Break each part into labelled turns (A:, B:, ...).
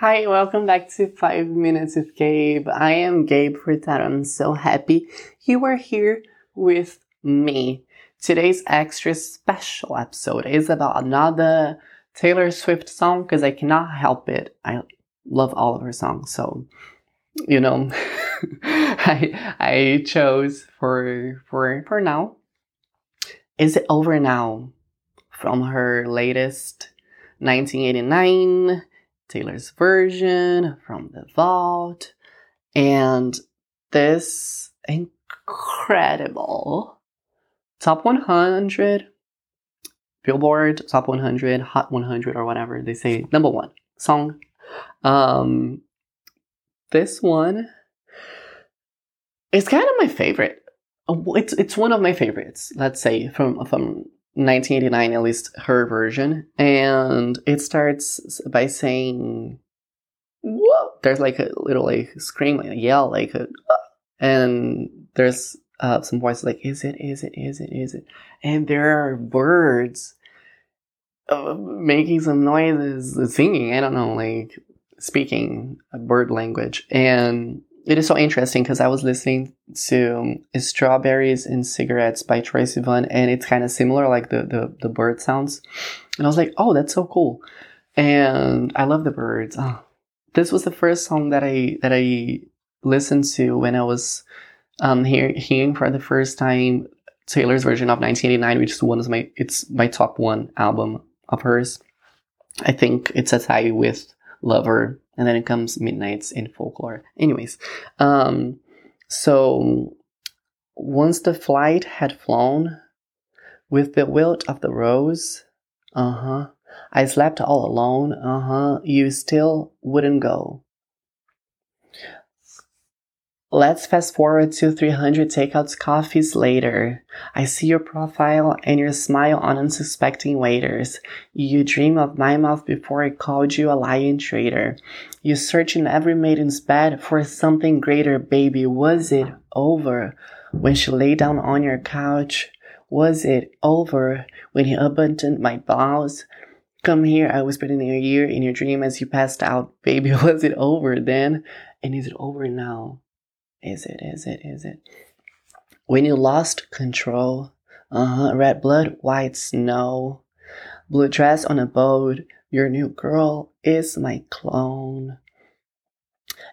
A: Hi, welcome back to 5 Minutes with Gabe. I am Gabe Furtado. I'm so happy you are here with me. Today's extra special episode is about another Taylor Swift song because I cannot help it. I love all of her songs, so you know, I I chose for for for now. Is it over now? From her latest 1989 Taylor's version from the vault, and this incredible top 100 Billboard top 100, Hot 100, or whatever they say, number one song. Um, this one is kind of my favorite. It's it's one of my favorites. Let's say from from 1989, at least her version. And it starts by saying, Whoa! There's like a little like scream, like a yell, like a, and there's uh, some voices like, Is it, is it, is it, is it? And there are birds uh, making some noises, singing, I don't know, like speaking a bird language. And it is so interesting because I was listening to Strawberries and Cigarettes by Troye Sivan, and it's kind of similar, like the, the, the bird sounds. And I was like, oh, that's so cool. And I love the birds. Oh, this was the first song that I that I listened to when I was um, hear, hearing for the first time Taylor's version of 1989, which is one of my it's my top one album of hers. I think it's a tie with Lover and then it comes midnights in folklore. Anyways um so once the flight had flown with the wilt of the rose uh-huh i slept all alone uh-huh you still wouldn't go Let's fast forward to 300 takeouts coffees later. I see your profile and your smile on unsuspecting waiters. You dream of my mouth before I called you a lying traitor. You search in every maiden's bed for something greater, baby. Was it over when she lay down on your couch? Was it over when he abandoned my blouse? Come here, I whispered in your ear in your dream as you passed out. Baby, was it over then? And is it over now? Is it? Is it? Is it? When you lost control, uh huh, red blood, white snow, blue dress on a boat, your new girl is my clone.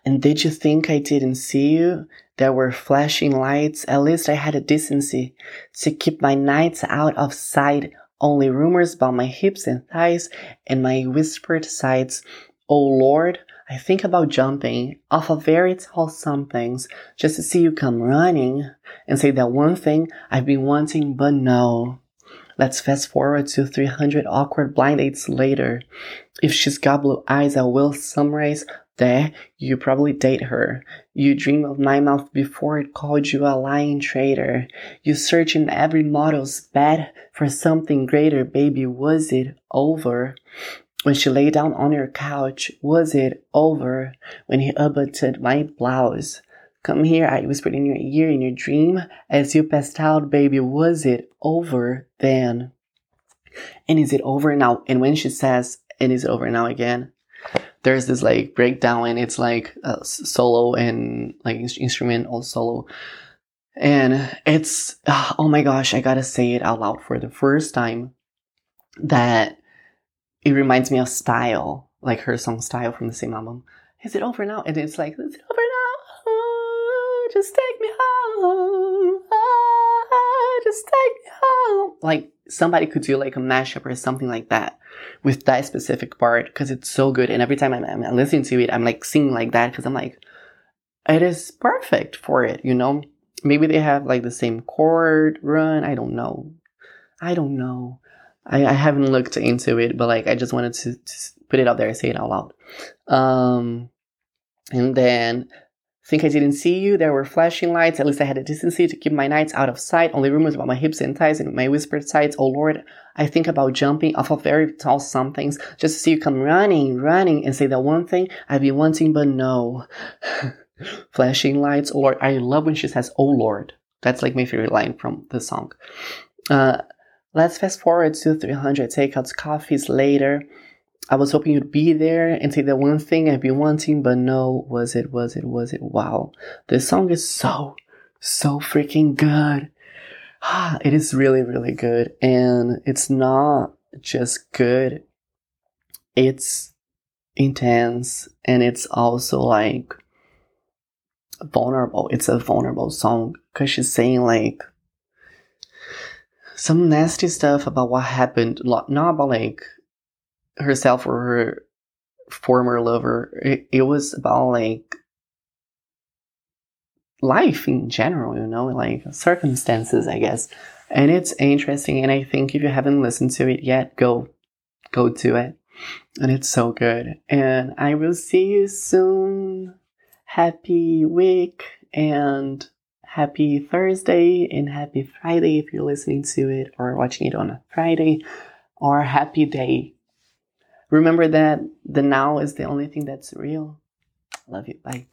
A: And did you think I didn't see you? There were flashing lights. At least I had a decency to keep my nights out of sight. Only rumors about my hips and thighs and my whispered sighs. Oh Lord, I think about jumping off of very tall somethings just to see you come running and say that one thing I've been wanting, but no. Let's fast forward to 300 awkward blind dates later. If she's got blue eyes, I will summarize there, you probably date her. You dream of my mouth before it called you a lying traitor. You search in every model's bed for something greater, baby. Was it over? When she lay down on her couch, was it over when he unbuttoned my blouse? Come here, I whispered in your ear in your dream as you passed out, baby. Was it over then? And is it over now? And when she says, and is it over now again? There's this like breakdown and it's like a solo and like instrumental solo. And it's, ah, oh my gosh, I gotta say it out loud for the first time that it reminds me of Style, like her song Style from the same album. Is it over now? And it's like, is it over now? Oh, just take me home. Oh, just take me home. Like somebody could do like a mashup or something like that with that specific part because it's so good. And every time I'm, I'm listening to it, I'm like singing like that because I'm like, it is perfect for it, you know? Maybe they have like the same chord run. I don't know. I don't know. I, I haven't looked into it, but like I just wanted to, to put it out there, say it out loud. Um, and then think I didn't see you. There were flashing lights. At least I had a decency to keep my nights out of sight. Only rumors about my hips and thighs and my whispered sights. Oh Lord, I think about jumping off of very tall somethings just to see you come running, running and say that one thing I've been wanting, but no. flashing lights. Oh Lord, I love when she says, Oh Lord. That's like my favorite line from the song. Uh, Let's fast forward to 300 takeouts coffees later. I was hoping you'd be there and say the one thing I've been wanting, but no, was it, was it, was it? Wow. This song is so, so freaking good. Ah, it is really, really good. And it's not just good, it's intense and it's also like vulnerable. It's a vulnerable song because she's saying like some nasty stuff about what happened, not about like herself or her former lover. It, it was about like life in general, you know, like circumstances, I guess. And it's interesting. And I think if you haven't listened to it yet, go, go to it. And it's so good. And I will see you soon. Happy week and happy Thursday and happy Friday if you're listening to it or watching it on a Friday or happy day. Remember that the now is the only thing that's real. Love you. Bye.